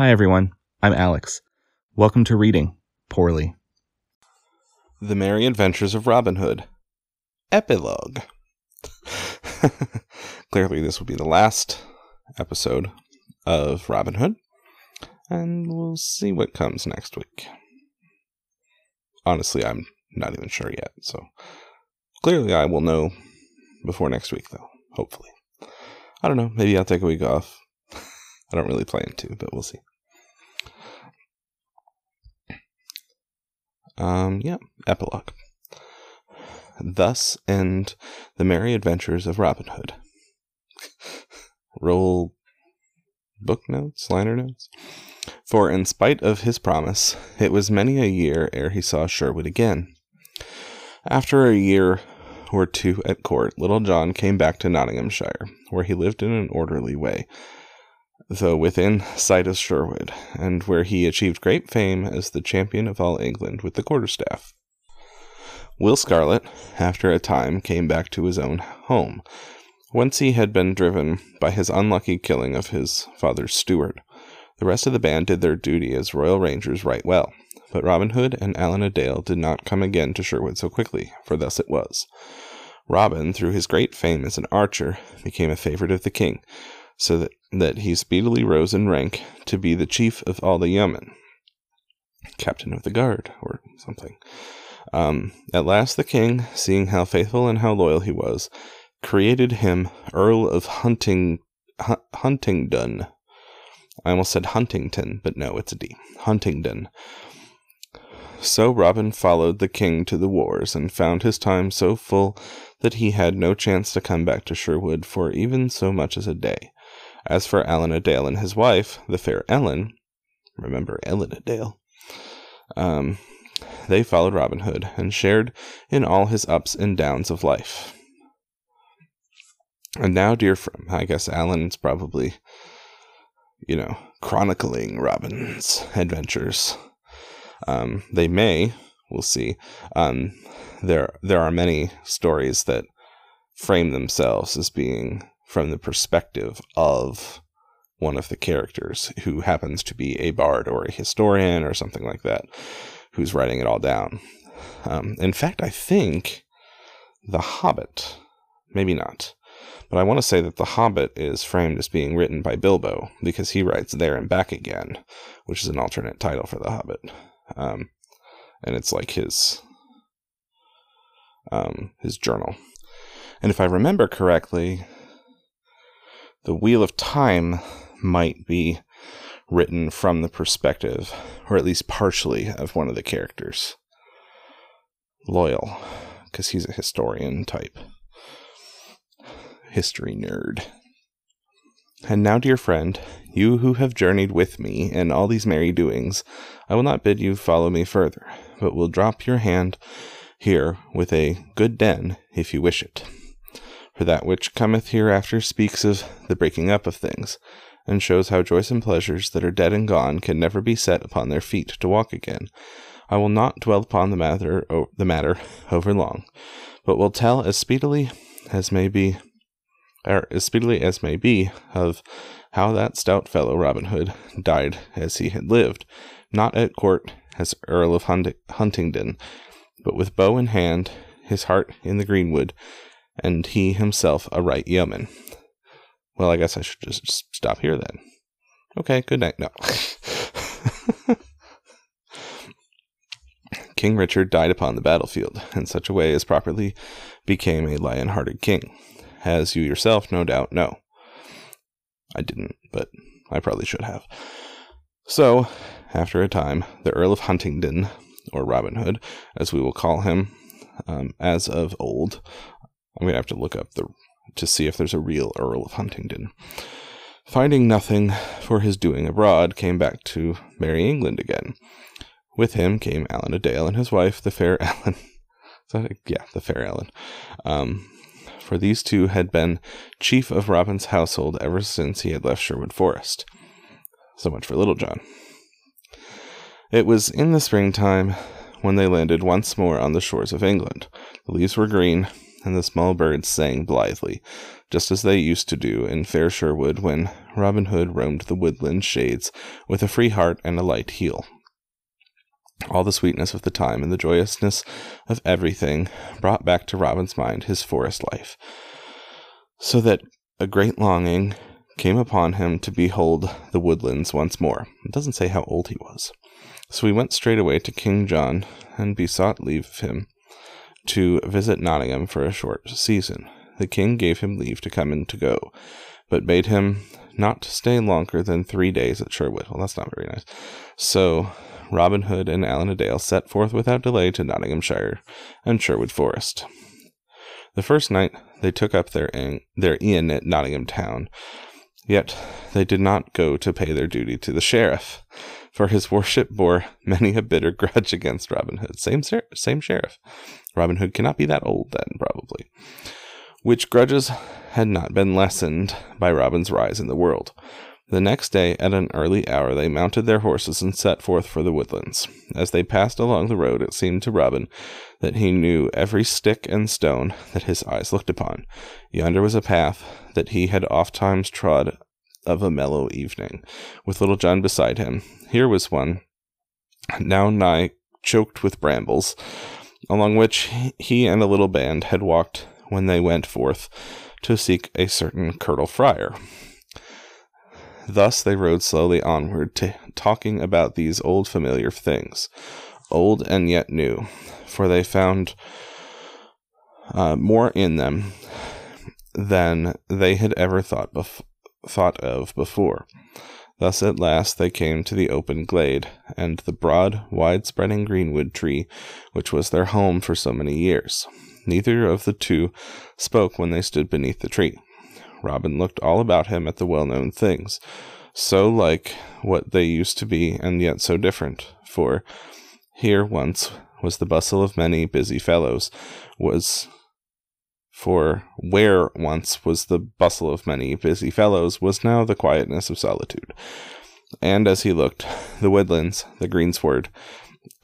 Hi, everyone. I'm Alex. Welcome to Reading Poorly. The Merry Adventures of Robin Hood. Epilogue. Clearly, this will be the last episode of Robin Hood, and we'll see what comes next week. Honestly, I'm not even sure yet, so clearly I will know before next week, though, hopefully. I don't know, maybe I'll take a week off. I don't really plan to, but we'll see. Um, yeah, epilogue. Thus end the merry adventures of Robin Hood. Roll book notes, liner notes. For in spite of his promise, it was many a year ere he saw Sherwood again. After a year or two at court, Little John came back to Nottinghamshire, where he lived in an orderly way, though within sight of Sherwood, and where he achieved great fame as the champion of all England with the quarterstaff. Will Scarlet, after a time, came back to his own home, whence he had been driven by his unlucky killing of his father's steward. The rest of the band did their duty as royal rangers right well, but Robin Hood and Allan a Dale did not come again to Sherwood so quickly, for thus it was. Robin, through his great fame as an archer, became a favorite of the king, so that, that he speedily rose in rank to be the chief of all the yeomen, captain of the guard, or something. Um, at last the king, seeing how faithful and how loyal he was, created him Earl of Hunting Huntingdon. I almost said Huntington, but no, it's a D. Huntingdon. So Robin followed the king to the wars, and found his time so full that he had no chance to come back to Sherwood for even so much as a day. As for Allan a Dale and his wife, the fair Ellen, remember Ellen a Dale, um, they followed Robin Hood and shared in all his ups and downs of life. And now, dear friend, I guess Alan's probably, you know, chronicling Robin's adventures. Um, they may, we'll see. Um, there, there are many stories that frame themselves as being from the perspective of one of the characters who happens to be a bard or a historian or something like that who's writing it all down. Um, in fact, I think The Hobbit, maybe not, but I want to say that The Hobbit is framed as being written by Bilbo because he writes There and Back Again, which is an alternate title for The Hobbit. Um, and it's like his um, his journal. And if I remember correctly, the Wheel of Time might be written from the perspective, or at least partially, of one of the characters. Loial, because he's a historian type. History nerd. And now, dear friend, you who have journeyed with me in all these merry doings, I will not bid you follow me further, but will drop your hand here with a good den, if you wish it. For that which cometh hereafter speaks of the breaking up of things, and shows how joys and pleasures that are dead and gone can never be set upon their feet to walk again. I will not dwell upon the matter, o- the matter over long, but will tell as speedily as may be, or as speedily as may be, of how that stout fellow Robin Hood died as he had lived, not at court as Earl of Hunt- Huntingdon, but with bow in hand, his heart in the greenwood, and he himself a right yeoman. Well, I guess I should just stop here then. Okay, good night. No. king Richard died upon the battlefield in such a way as properly became a lion hearted king, as you yourself no doubt know. I didn't, but I probably should have. So, after a time, the Earl of Huntingdon, or Robin Hood, as we will call him, um, as of old, I'm going to have to look up the to see if there's a real Earl of Huntingdon. Finding nothing for his doing abroad, came back to merry England again. With him came Allan a Dale and his wife, the fair Ellen. yeah, the fair Ellen. Um, for these two had been chief of Robin's household ever since he had left Sherwood Forest. So much for Little John. It was in the springtime when they landed once more on the shores of England. The leaves were green, and the small birds sang blithely, just as they used to do in fair Sherwood when Robin Hood roamed the woodland shades with a free heart and a light heel. All the sweetness of the time and the joyousness of everything brought back to Robin's mind his forest life, so that a great longing came upon him to behold the woodlands once more. It doesn't say how old he was. So he went straightway to King John and besought leave of him to visit Nottingham for a short season. The king gave him leave to come and to go, but bade him not to stay longer than three days at Sherwood. Well, that's not very nice. So Robin Hood and Allan a Dale set forth without delay to Nottinghamshire and Sherwood Forest. The first night they took up their inn, their inn at Nottingham town, yet they did not go to pay their duty to the sheriff, for his worship bore many a bitter grudge against Robin Hood. Same, same sheriff. Robin Hood cannot be that old then, probably. Which grudges had not been lessened by Robin's rise in the world. The next day, at an early hour, they mounted their horses and set forth for the woodlands. As they passed along the road, it seemed to Robin that he knew every stick and stone that his eyes looked upon. Yonder was a path that he had oft times trod of a mellow evening, with Little John beside him. Here was one, now nigh choked with brambles, along which he and a little band had walked when they went forth to seek a certain Curtal Friar. Thus they rode slowly onward, talking about these old familiar things, old and yet new, for they found uh, more in them than they had ever thought bef- thought of before. Thus at last they came to the open glade, and the broad, wide spreading greenwood tree which was their home for so many years. Neither of the two spoke when they stood beneath the tree. Robin looked all about him at the well known things, so like what they used to be, and yet so different. For here once was the bustle of many busy fellows, was for where once was the bustle of many busy fellows was now the quietness of solitude. And as he looked, the woodlands, the greensward,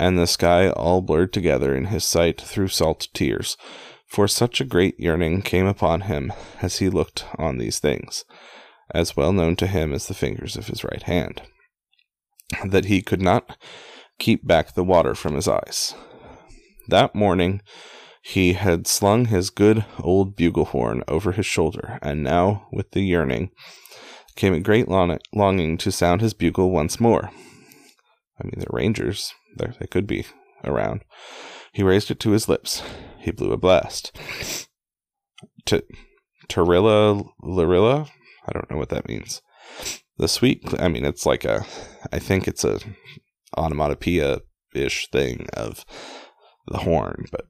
and the sky all blurred together in his sight through salt tears for such a great yearning came upon him as he looked on these things, as well known to him as the fingers of his right hand, that he could not keep back the water from his eyes. That morning he had slung his good old bugle horn over his shoulder, and now, with the yearning, came a great longing to sound his bugle once more. I mean, the rangers, there they could be around. He raised it to his lips. He blew a blast. T- Tarilla Lirilla? I don't know what that means. The sweet, I mean, it's like a, I think it's a onomatopoeia ish thing of the horn, but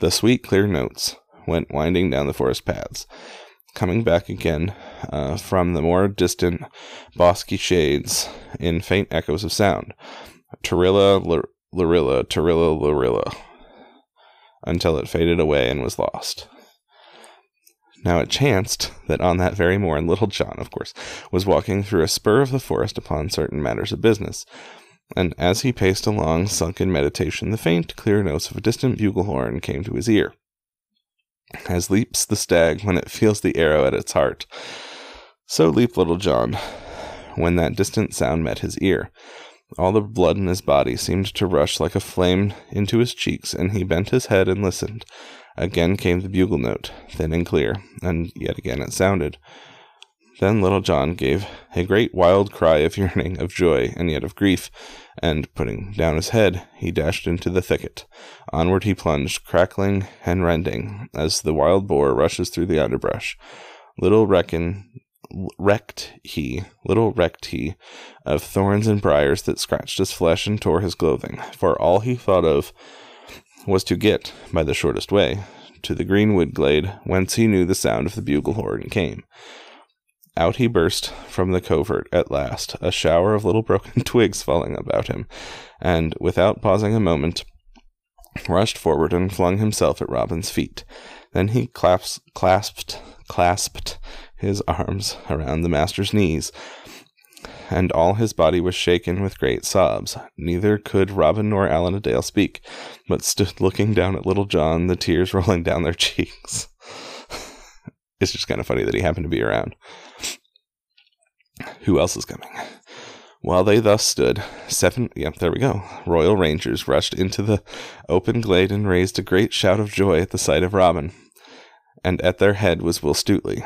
the sweet, clear notes went winding down the forest paths, coming back again uh, from the more distant bosky shades in faint echoes of sound. Tarilla Lorilla, Tarilla, Lorilla, until it faded away and was lost. Now it chanced that on that very morn, Little John, of course, was walking through a spur of the forest upon certain matters of business, and as he paced along, sunk in meditation, the faint, clear notes of a distant bugle horn came to his ear. As leaps the stag when it feels the arrow at its heart, so leaped Little John when that distant sound met his ear. All the blood in his body seemed to rush like a flame into his cheeks, and he bent his head and listened. Again came the bugle note, thin and clear, and yet again it sounded. Then Little John gave a great wild cry of yearning, of joy, and yet of grief, and putting down his head, he dashed into the thicket. Onward he plunged, crackling and rending, as the wild boar rushes through the underbrush. Little reckon recked he, little recked he, of thorns and briars that scratched his flesh and tore his clothing, for all he thought of was to get, by the shortest way, to the greenwood glade whence he knew the sound of the bugle horn came. Out he burst from the covert at last, a shower of little broken twigs falling about him, and, without pausing a moment, rushed forward and flung himself at Robin's feet. Then he clasped, clasped, clasped his arms around the master's knees, and all his body was shaken with great sobs. Neither could Robin nor Allan a Dale speak, but stood looking down at Little John, the tears rolling down their cheeks. It's just kind of funny that he happened to be around. Who else is coming? While they thus stood, seven, yep, there we go, royal rangers rushed into the open glade and raised a great shout of joy at the sight of Robin. And at their head was Will Stutely.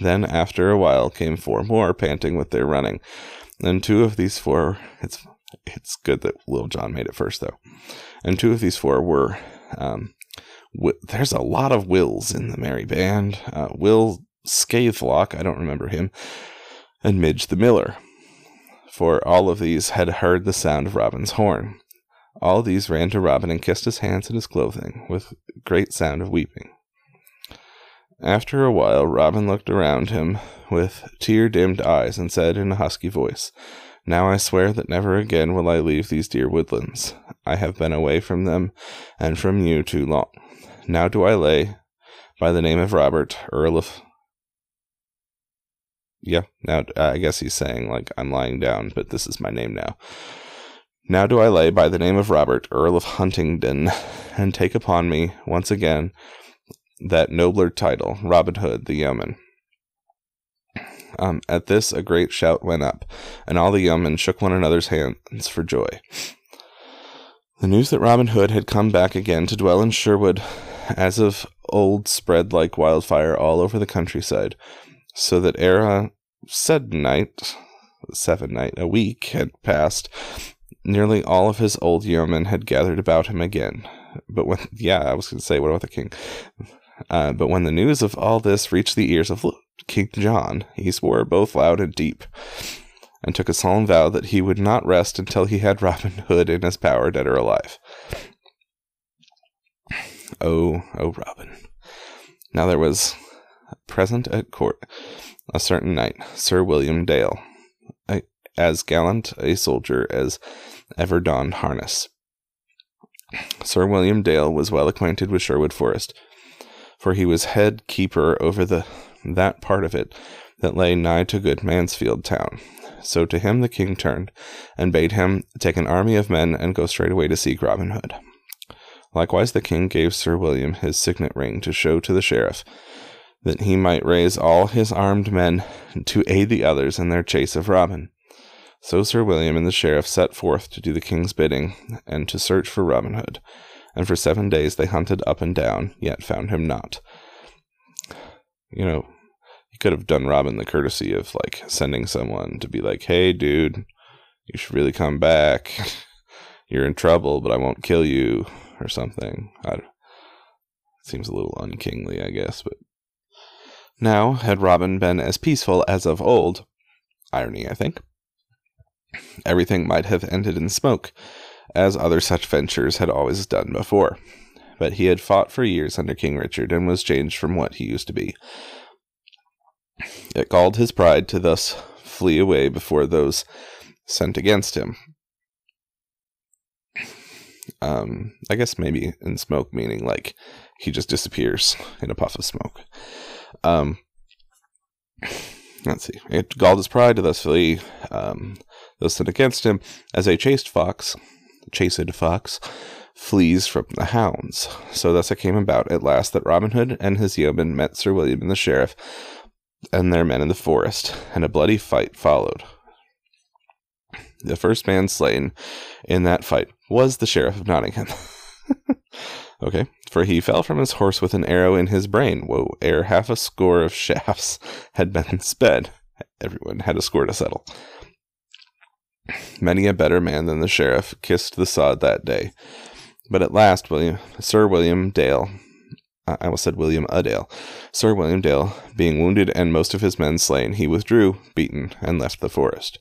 Then, after a while, came four more, panting with their running. And two of these four, it's it's good that Little John made it first, though. And two of these four were, um, w- there's a lot of Wills in the merry band. Uh, Will Scathelock, I don't remember him, and Midge the Miller for all of these had heard the sound of Robin's horn. All these ran to Robin and kissed his hands and his clothing, with great sound of weeping. After a while, Robin looked around him with tear dimmed eyes and said in a husky voice, Now I swear that never again will I leave these dear woodlands. I have been away from them and from you too long. Now do I lay, by the name of Robert, Earl of yeah, now I guess he's saying, like, I'm lying down, but this is my name now. Now do I lay by the name of Robert, Earl of Huntingdon, and take upon me, once again, that nobler title, Robin Hood the Yeoman. Um, at this, a great shout went up, and all the yeomen shook one another's hands for joy. The news that Robin Hood had come back again to dwell in Sherwood, as of old, spread like wildfire all over the countryside, so that ere said night, seven night, a week had passed, nearly all of his old yeomen had gathered about him again. But when, yeah, I was going to say, what about the king? Uh, but when the news of all this reached the ears of King John, he swore both loud and deep, and took a solemn vow that he would not rest until he had Robin Hood in his power, dead or alive. Oh, oh, Robin. Now there was present at court a certain knight, Sir William Dale, a, as gallant a soldier as ever donned harness. Sir William Dale was well acquainted with Sherwood Forest, for he was head keeper over the that part of it that lay nigh to good Mansfield town. So to him the king turned, and bade him take an army of men and go straightway to seek Robin Hood. Likewise the king gave Sir William his signet ring to show to the sheriff, that he might raise all his armed men to aid the others in their chase of Robin. So Sir William and the sheriff set forth to do the king's bidding and to search for Robin Hood. And for seven days they hunted up and down, yet found him not. You know, he could have done Robin the courtesy of like sending someone to be like, "Hey, dude, you should really come back. You're in trouble, but I won't kill you," or something. I, seems a little unkingly, I guess, but now, had Robin been as peaceful as of old, irony, I think, everything might have ended in smoke, as other such ventures had always done before. But he had fought for years under King Richard and was changed from what he used to be. It galled his pride to thus flee away before those sent against him. Um, I guess maybe in smoke, meaning like he just disappears in a puff of smoke. Um, let's see. It galled his pride to thus flee um, those sent against him as a chased fox, chased fox, flees from the hounds. So thus it came about at last that Robin Hood and his yeomen met Sir William and the sheriff and their men in the forest, and a bloody fight followed. The first man slain in that fight was the sheriff of Nottingham. Okay, for he fell from his horse with an arrow in his brain. Whoa, ere half a score of shafts had been sped. Everyone had a score to settle. Many a better man than the sheriff kissed the sod that day. But at last, William, Sir William Dale, I almost said William Adale, Sir William Dale, being wounded and most of his men slain, he withdrew, beaten, and left the forest.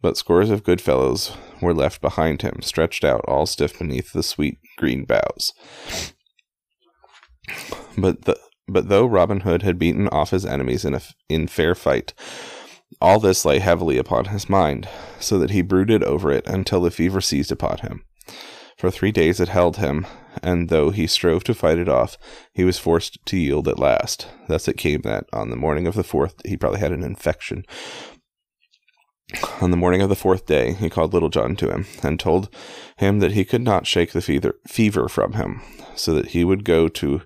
But scores of good fellows were left behind him, stretched out all stiff beneath the sweet green boughs. But the but though Robin Hood had beaten off his enemies in a in fair fight, all this lay heavily upon his mind, so that he brooded over it until the fever seized upon him. For three days it held him, and though he strove to fight it off, he was forced to yield at last. Thus it came that on the morning of the fourth, he probably had an infection. On the morning of the fourth day, he called Little John to him, and told him that he could not shake the fever, from him, so that he would go to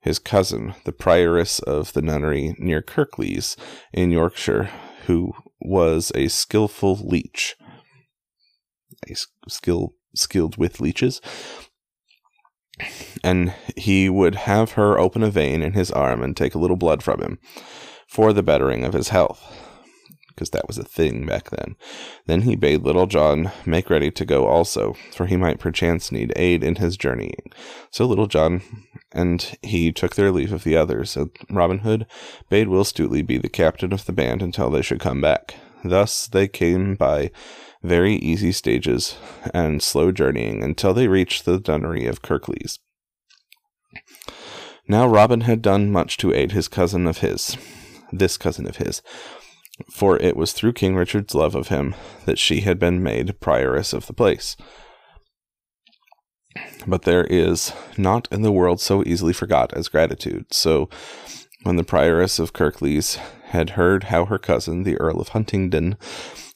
his cousin, the prioress of the nunnery near Kirklees in Yorkshire, who was a skillful leech. A skill skilled with leeches. And he would have her open a vein in his arm and take a little blood from him for the bettering of his health because that was a thing back then. Then he bade Little John make ready to go also, for he might perchance need aid in his journeying. So Little John and he took their leave of the others, and Robin Hood bade Will Stutely be the captain of the band until they should come back. Thus they came by very easy stages and slow journeying until they reached the nunnery of Kirklees. Now Robin had done much to aid his cousin of his, this cousin of his, for it was through King Richard's love of him that she had been made prioress of the place. But there is not in the world so easily forgot as gratitude. So, when the prioress of Kirklees had heard how her cousin, the Earl of Huntingdon,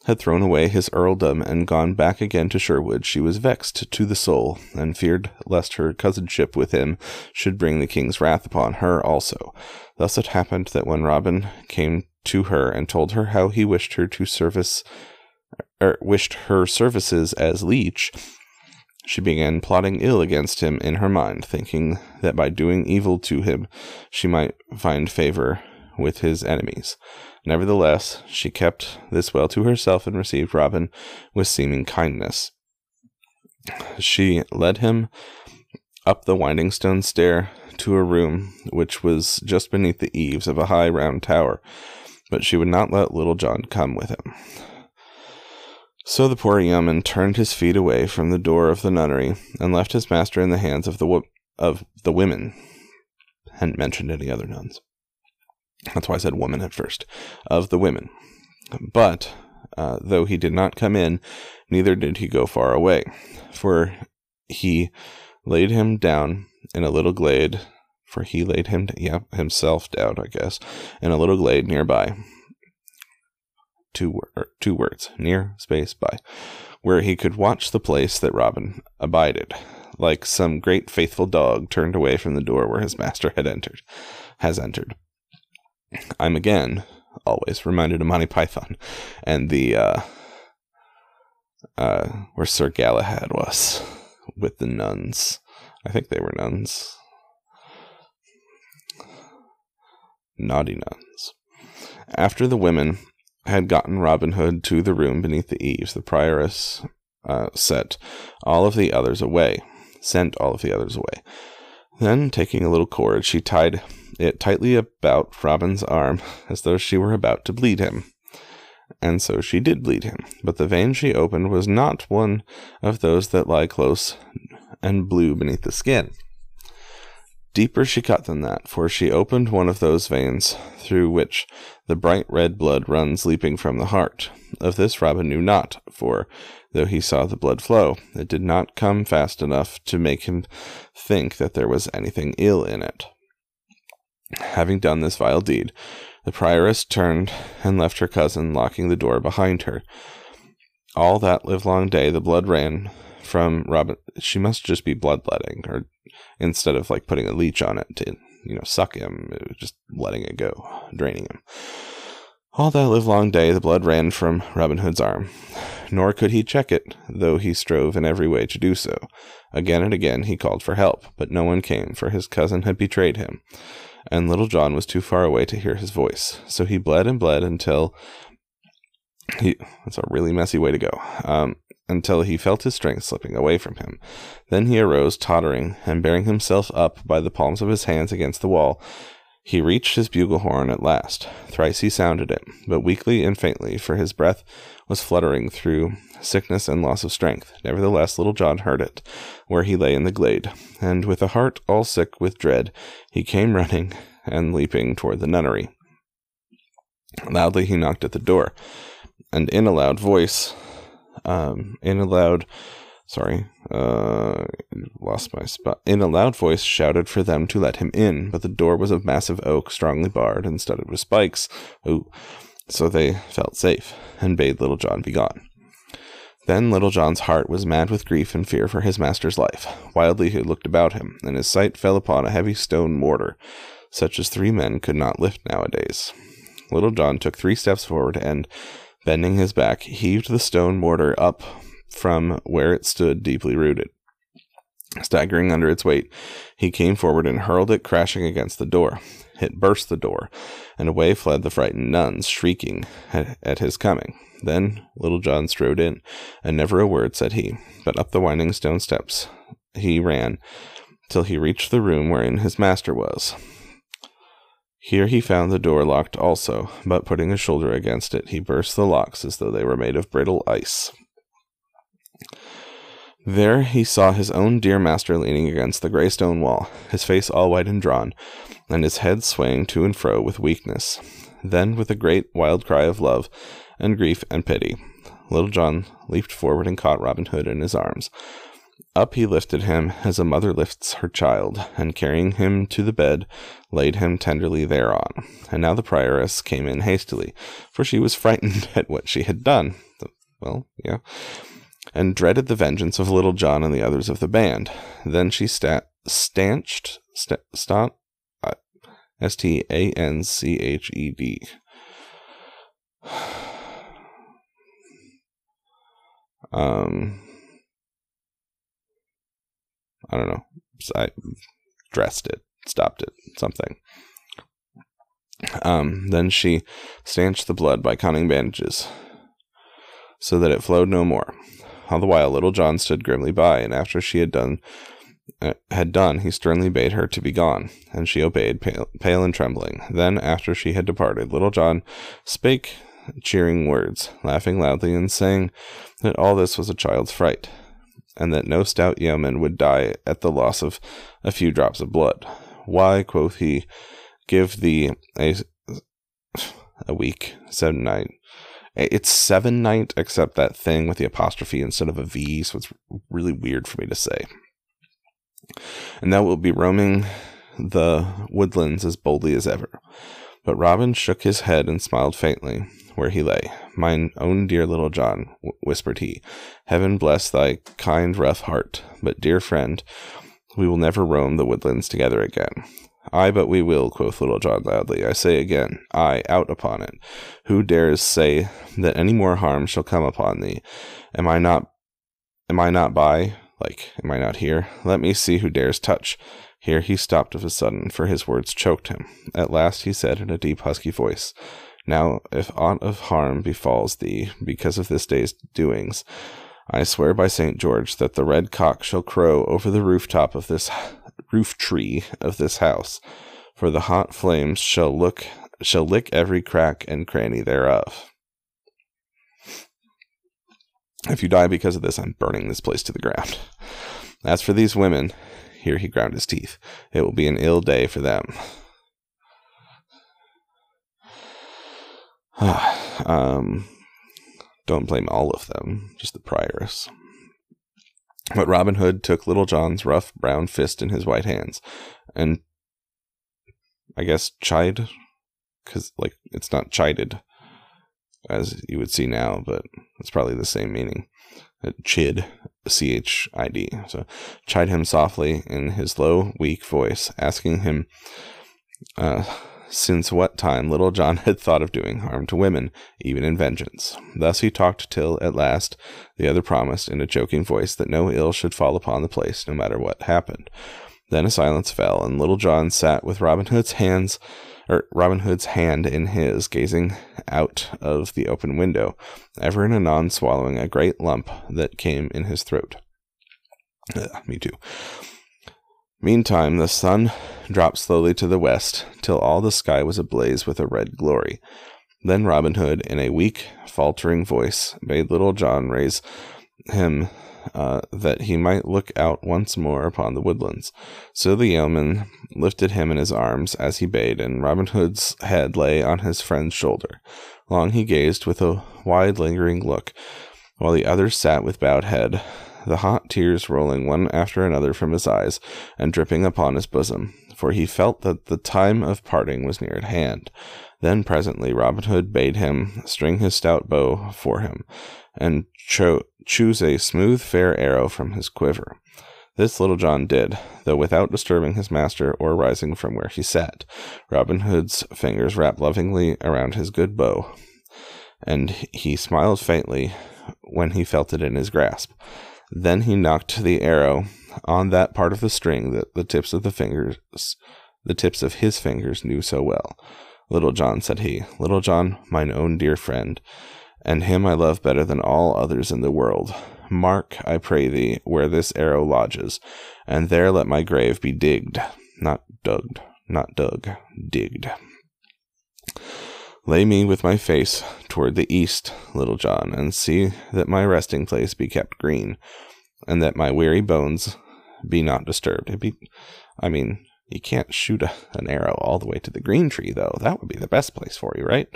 had thrown away his earldom and gone back again to Sherwood, she was vexed to the soul, and feared lest her cousinship with him should bring the king's wrath upon her also. Thus it happened that when Robin came to her and told her how he wished her to service er, wished her services as leech, she began plotting ill against him in her mind, thinking that by doing evil to him she might find favor with his enemies. Nevertheless, she kept this well to herself and received Robin with seeming kindness. She led him up the winding stone stair to a room which was just beneath the eaves of a high round tower, but she would not let Little John come with him. So the poor yeoman turned his feet away from the door of the nunnery and left his master in the hands of the wo- of the women. Hadn't mentioned any other nuns. That's why I said woman at first. Of the women, but uh, though he did not come in, neither did he go far away, for he laid him down in a little glade for he laid him yeah, himself down, I guess, in a little glade nearby. Two, er, two words, near space by, where he could watch the place that Robin abided, like some great faithful dog turned away from the door where his master had entered, has entered. I'm again always reminded of Monty Python and the uh, uh, where Sir Galahad was with the nuns. I think they were nuns. naughty nuns. After the women had gotten Robin Hood to the room beneath the eaves, the prioress uh, set all of the others away, sent all of the others away. Then, taking a little cord, she tied it tightly about Robin's arm as though she were about to bleed him. And so she did bleed him, but the vein she opened was not one of those that lie close and blue beneath the skin. Deeper she cut than that, for she opened one of those veins through which the bright red blood runs leaping from the heart. Of this Robin knew not, for though he saw the blood flow, it did not come fast enough to make him think that there was anything ill in it. Having done this vile deed, the prioress turned and left her cousin, locking the door behind her. All that livelong day the blood ran from Robin. She must just be bloodletting, or instead of like putting a leech on it to you know suck him, it was just letting it go, draining him. All that livelong day the blood ran from Robin Hood's arm, nor could he check it, though he strove in every way to do so. Again and again he called for help, but no one came, for his cousin had betrayed him, and Little John was too far away to hear his voice. So he bled and bled until he. That's a really messy way to go. Um, until he felt his strength slipping away from him. Then he arose, tottering, and bearing himself up by the palms of his hands against the wall. He reached his bugle horn at last. Thrice he sounded it, but weakly and faintly, for his breath was fluttering through sickness and loss of strength. Nevertheless, Little John heard it, where he lay in the glade, and with a heart all sick with dread, he came running and leaping toward the nunnery. Loudly he knocked at the door, and in a loud voice um, in a loud, sorry, uh, lost my spot. In a loud voice, shouted for them to let him in, but the door was of massive oak, strongly barred and studded with spikes. Ooh. So they felt safe and bade Little John be gone. Then Little John's heart was mad with grief and fear for his master's life. Wildly he looked about him, and his sight fell upon a heavy stone mortar, such as three men could not lift nowadays. Little John took three steps forward and, bending his back, heaved the stone mortar up from where it stood deeply rooted. Staggering under its weight, he came forward and hurled it crashing against the door. It burst the door, and away fled the frightened nuns, shrieking at, at his coming. Then Little John strode in, and never a word said he, but up the winding stone steps he ran till he reached the room wherein his master was. Here he found the door locked also, but putting his shoulder against it, he burst the locks as though they were made of brittle ice. There he saw his own dear master leaning against the grey stone wall, his face all white and drawn, and his head swaying to and fro with weakness. Then, with a great wild cry of love and grief and pity, Little John leaped forward and caught Robin Hood in his arms. Up he lifted him as a mother lifts her child, and carrying him to the bed, laid him tenderly thereon. And now the prioress came in hastily, for she was frightened at what she had done. Well, yeah and dreaded the vengeance of Little John and the others of the band. Then she sta- stanched, st- stan- uh, S T A N C H E D. Um, I don't know. I dressed it, stopped it, something. Um, then she stanched the blood by cunning bandages, so that it flowed no more. All the while, Little John stood grimly by, and after she had done, uh, had done, he sternly bade her to be gone, and she obeyed, pale, pale and trembling. Then, after she had departed, Little John spake cheering words, laughing loudly, and saying that all this was a child's fright, and that no stout yeoman would die at the loss of a few drops of blood. Why, quoth he, give thee a a week, seven night, it's seven night, except that thing with the apostrophe instead of a V, so it's really weird for me to say. And thou wilt be roaming the woodlands as boldly as ever. But Robin shook his head and smiled faintly where he lay. Mine own dear little John, whispered he, heaven bless thy kind rough heart. But, dear friend, we will never roam the woodlands together again. Ay, but we will, quoth Little John loudly. I say again, ay, out upon it. Who dares say that any more harm shall come upon thee? Am I not am I not by? Like, am I not here? Let me see who dares touch. Here he stopped of a sudden, for his words choked him. At last he said in a deep husky voice, Now if aught of harm befalls thee because of this day's doings, I swear by Saint George that the red cock shall crow over the rooftop of this roof tree of this house, for the hot flames shall look shall lick every crack and cranny thereof. If you die because of this, I'm burning this place to the ground. As for these women, here he ground his teeth, it will be an ill day for them. um, don't blame all of them, just the prioress. But Robin Hood took Little John's rough brown fist in his white hands and I guess chide because like it's not chided as you would see now, but it's probably the same meaning. Uh, chid, C H I D. So chide him softly in his low, weak voice, asking him uh, since what time Little John had thought of doing harm to women, even in vengeance. Thus he talked till, at last, the other promised, in a joking voice, that no ill should fall upon the place, no matter what happened. Then a silence fell, and Little John sat with Robin Hood's hands, or Robin Hood's hand in his, gazing out of the open window, ever and anon swallowing a great lump that came in his throat. Uh, me too. Meantime, the sun dropped slowly to the west till all the sky was ablaze with a red glory. Then Robin Hood, in a weak, faltering voice, bade Little John raise him uh, that he might look out once more upon the woodlands. So the yeoman lifted him in his arms as he bade, and Robin Hood's head lay on his friend's shoulder. Long he gazed with a wide, lingering look, while the others sat with bowed head, the hot tears rolling one after another from his eyes and dripping upon his bosom, for he felt that the time of parting was near at hand. Then presently Robin Hood bade him string his stout bow for him, and cho- choose a smooth, fair arrow from his quiver. This Little John did, though without disturbing his master or rising from where he sat. Robin Hood's fingers wrapped lovingly around his good bow, and he smiled faintly when he felt it in his grasp. Then he knocked the arrow on that part of the string that the tips of the fingers, the tips of his fingers, knew so well. Little John, said he, Little John, mine own dear friend, and him I love better than all others in the world. Mark, I pray thee, where this arrow lodges, and there let my grave be digged, not dug, not dug, digged. Lay me with my face toward the east, Little John, and see that my resting place be kept green, and that my weary bones be not disturbed. Be, I mean, you can't shoot a, an arrow all the way to the green tree, though. That would be the best place for you, right?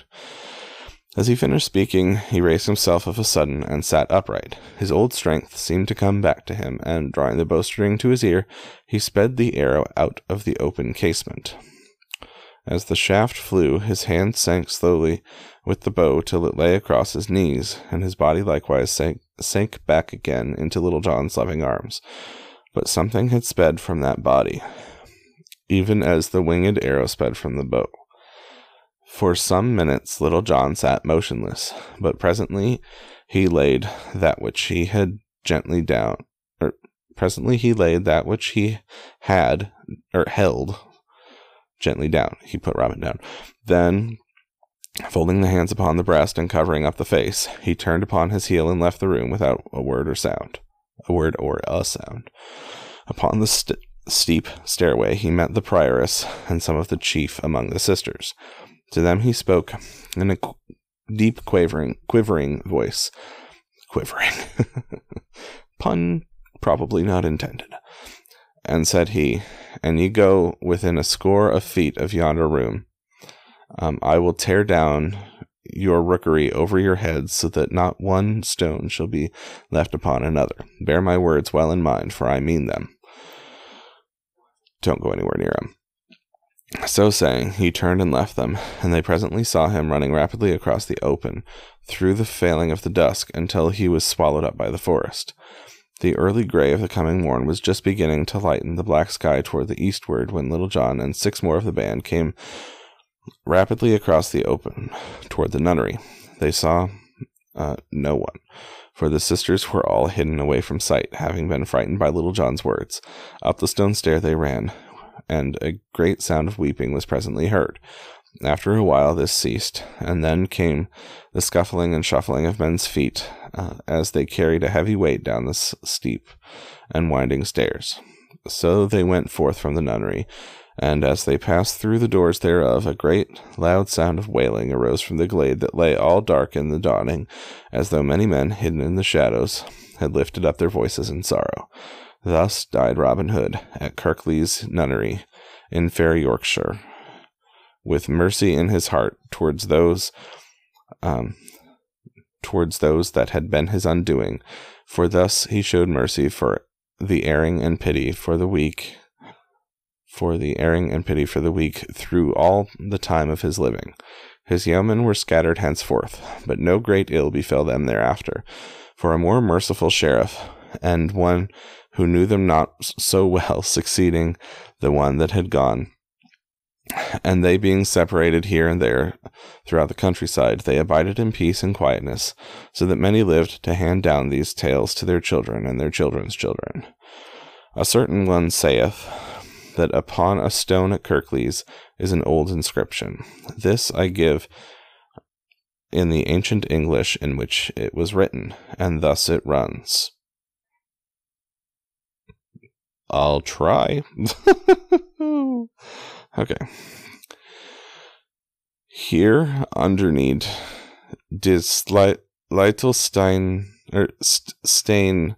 As he finished speaking, he raised himself of a sudden and sat upright. His old strength seemed to come back to him, and drawing the bowstring to his ear, he sped the arrow out of the open casement. As the shaft flew, his hand sank slowly with the bow till it lay across his knees, and his body likewise sank, sank back again into Little John's loving arms. But something had sped from that body, even as the winged arrow sped from the bow. For some minutes Little John sat motionless, but presently he laid that which he had gently down, or presently he laid that which he had or held gently down. He put Robin down. Then, folding the hands upon the breast and covering up the face, he turned upon his heel and left the room without a word or sound. A word or a sound. Upon the st- steep stairway, he met the prioress and some of the chief among the sisters. To them he spoke in a qu- deep, quavering, quivering voice. Quivering. Pun probably not intended. And said he, And ye go within a score of feet of yonder room. Um, I will tear down your rookery over your heads, so that not one stone shall be left upon another. Bear my words well in mind, for I mean them. Don't go anywhere near him. So saying, he turned and left them, and they presently saw him running rapidly across the open, through the failing of the dusk, until he was swallowed up by the forest. The early gray of the coming morn was just beginning to lighten the black sky toward the eastward when Little John and six more of the band came rapidly across the open toward the nunnery. They saw uh, no one, for the sisters were all hidden away from sight, having been frightened by Little John's words. Up the stone stair they ran, and a great sound of weeping was presently heard. After a while, this ceased, and then came the scuffling and shuffling of men's feet uh, as they carried a heavy weight down the s- steep and winding stairs. So they went forth from the nunnery, and as they passed through the doors thereof, a great loud sound of wailing arose from the glade that lay all dark in the dawning, as though many men, hidden in the shadows, had lifted up their voices in sorrow. Thus died Robin Hood at Kirklees Nunnery in fair Yorkshire, with mercy in his heart towards those um, towards those that had been his undoing. For thus he showed mercy for the erring and pity for the weak, for the erring and pity for the weak through all the time of his living. His yeomen were scattered henceforth, but no great ill befell them thereafter. For a more merciful sheriff, and one who knew them not so well, succeeding the one that had gone, and they being separated here and there throughout the countryside, they abided in peace and quietness, so that many lived to hand down these tales to their children and their children's children. A certain one saith that upon a stone at Kirklees is an old inscription. This I give in the ancient English in which it was written, and thus it runs. I'll try. okay. Here underneath dis Lytelstein er, st- Stain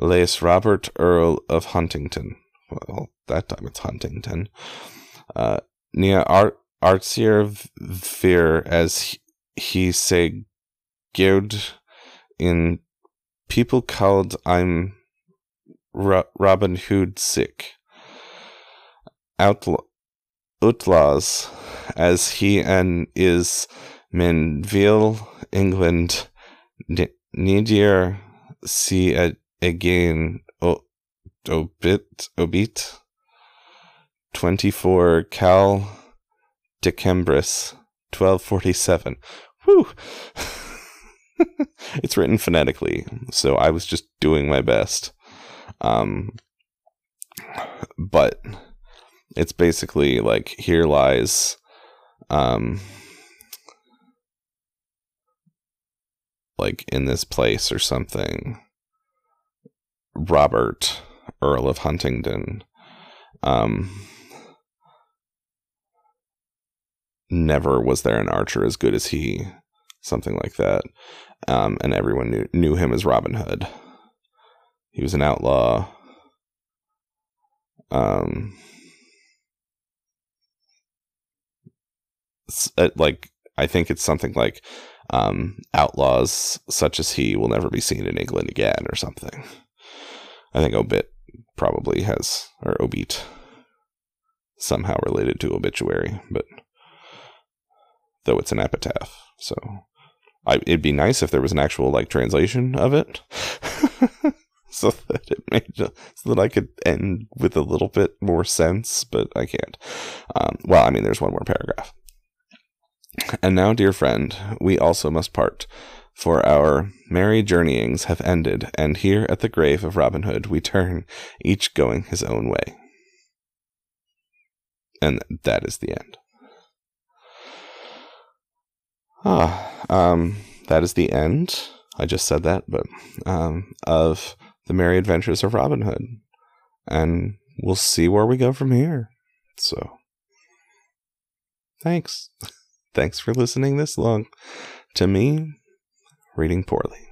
lays Robert Earl of Huntington. Well, that time it's Huntington. Uh, near Art Artsier as he say Gerd in people called I'm Ro- Robin Hood sick. Outlaw- outlaws, as he and is Minville, England, Nidir see a, again o, obit obit? 24 cal decembris 1247 Whew. it's written phonetically so i was just doing my best. Um but it's basically like here lies um like in this place or something. Robert earl of huntingdon. Um never was there an archer as good as he. Something like that. Um and everyone knew knew him as robin hood. He was an outlaw. Um like I think it's something like um, outlaws such as he will never be seen in England again or something. I think Obit probably has or Obit somehow related to obituary, but though it's an epitaph, so I, it'd be nice if there was an actual like translation of it. so that it made so that I could end with a little bit more sense, but I can't. Um, well, I mean, there's one more paragraph. And now, dear friend, we also must part, for our merry journeyings have ended, and here at the grave of Robin Hood we turn, each going his own way. And that is the end. Ah, um, that is the end. I just said that, but um, of the merry adventures of Robin Hood, and we'll see where we go from here. So, thanks. Thanks for listening this long to me reading poorly.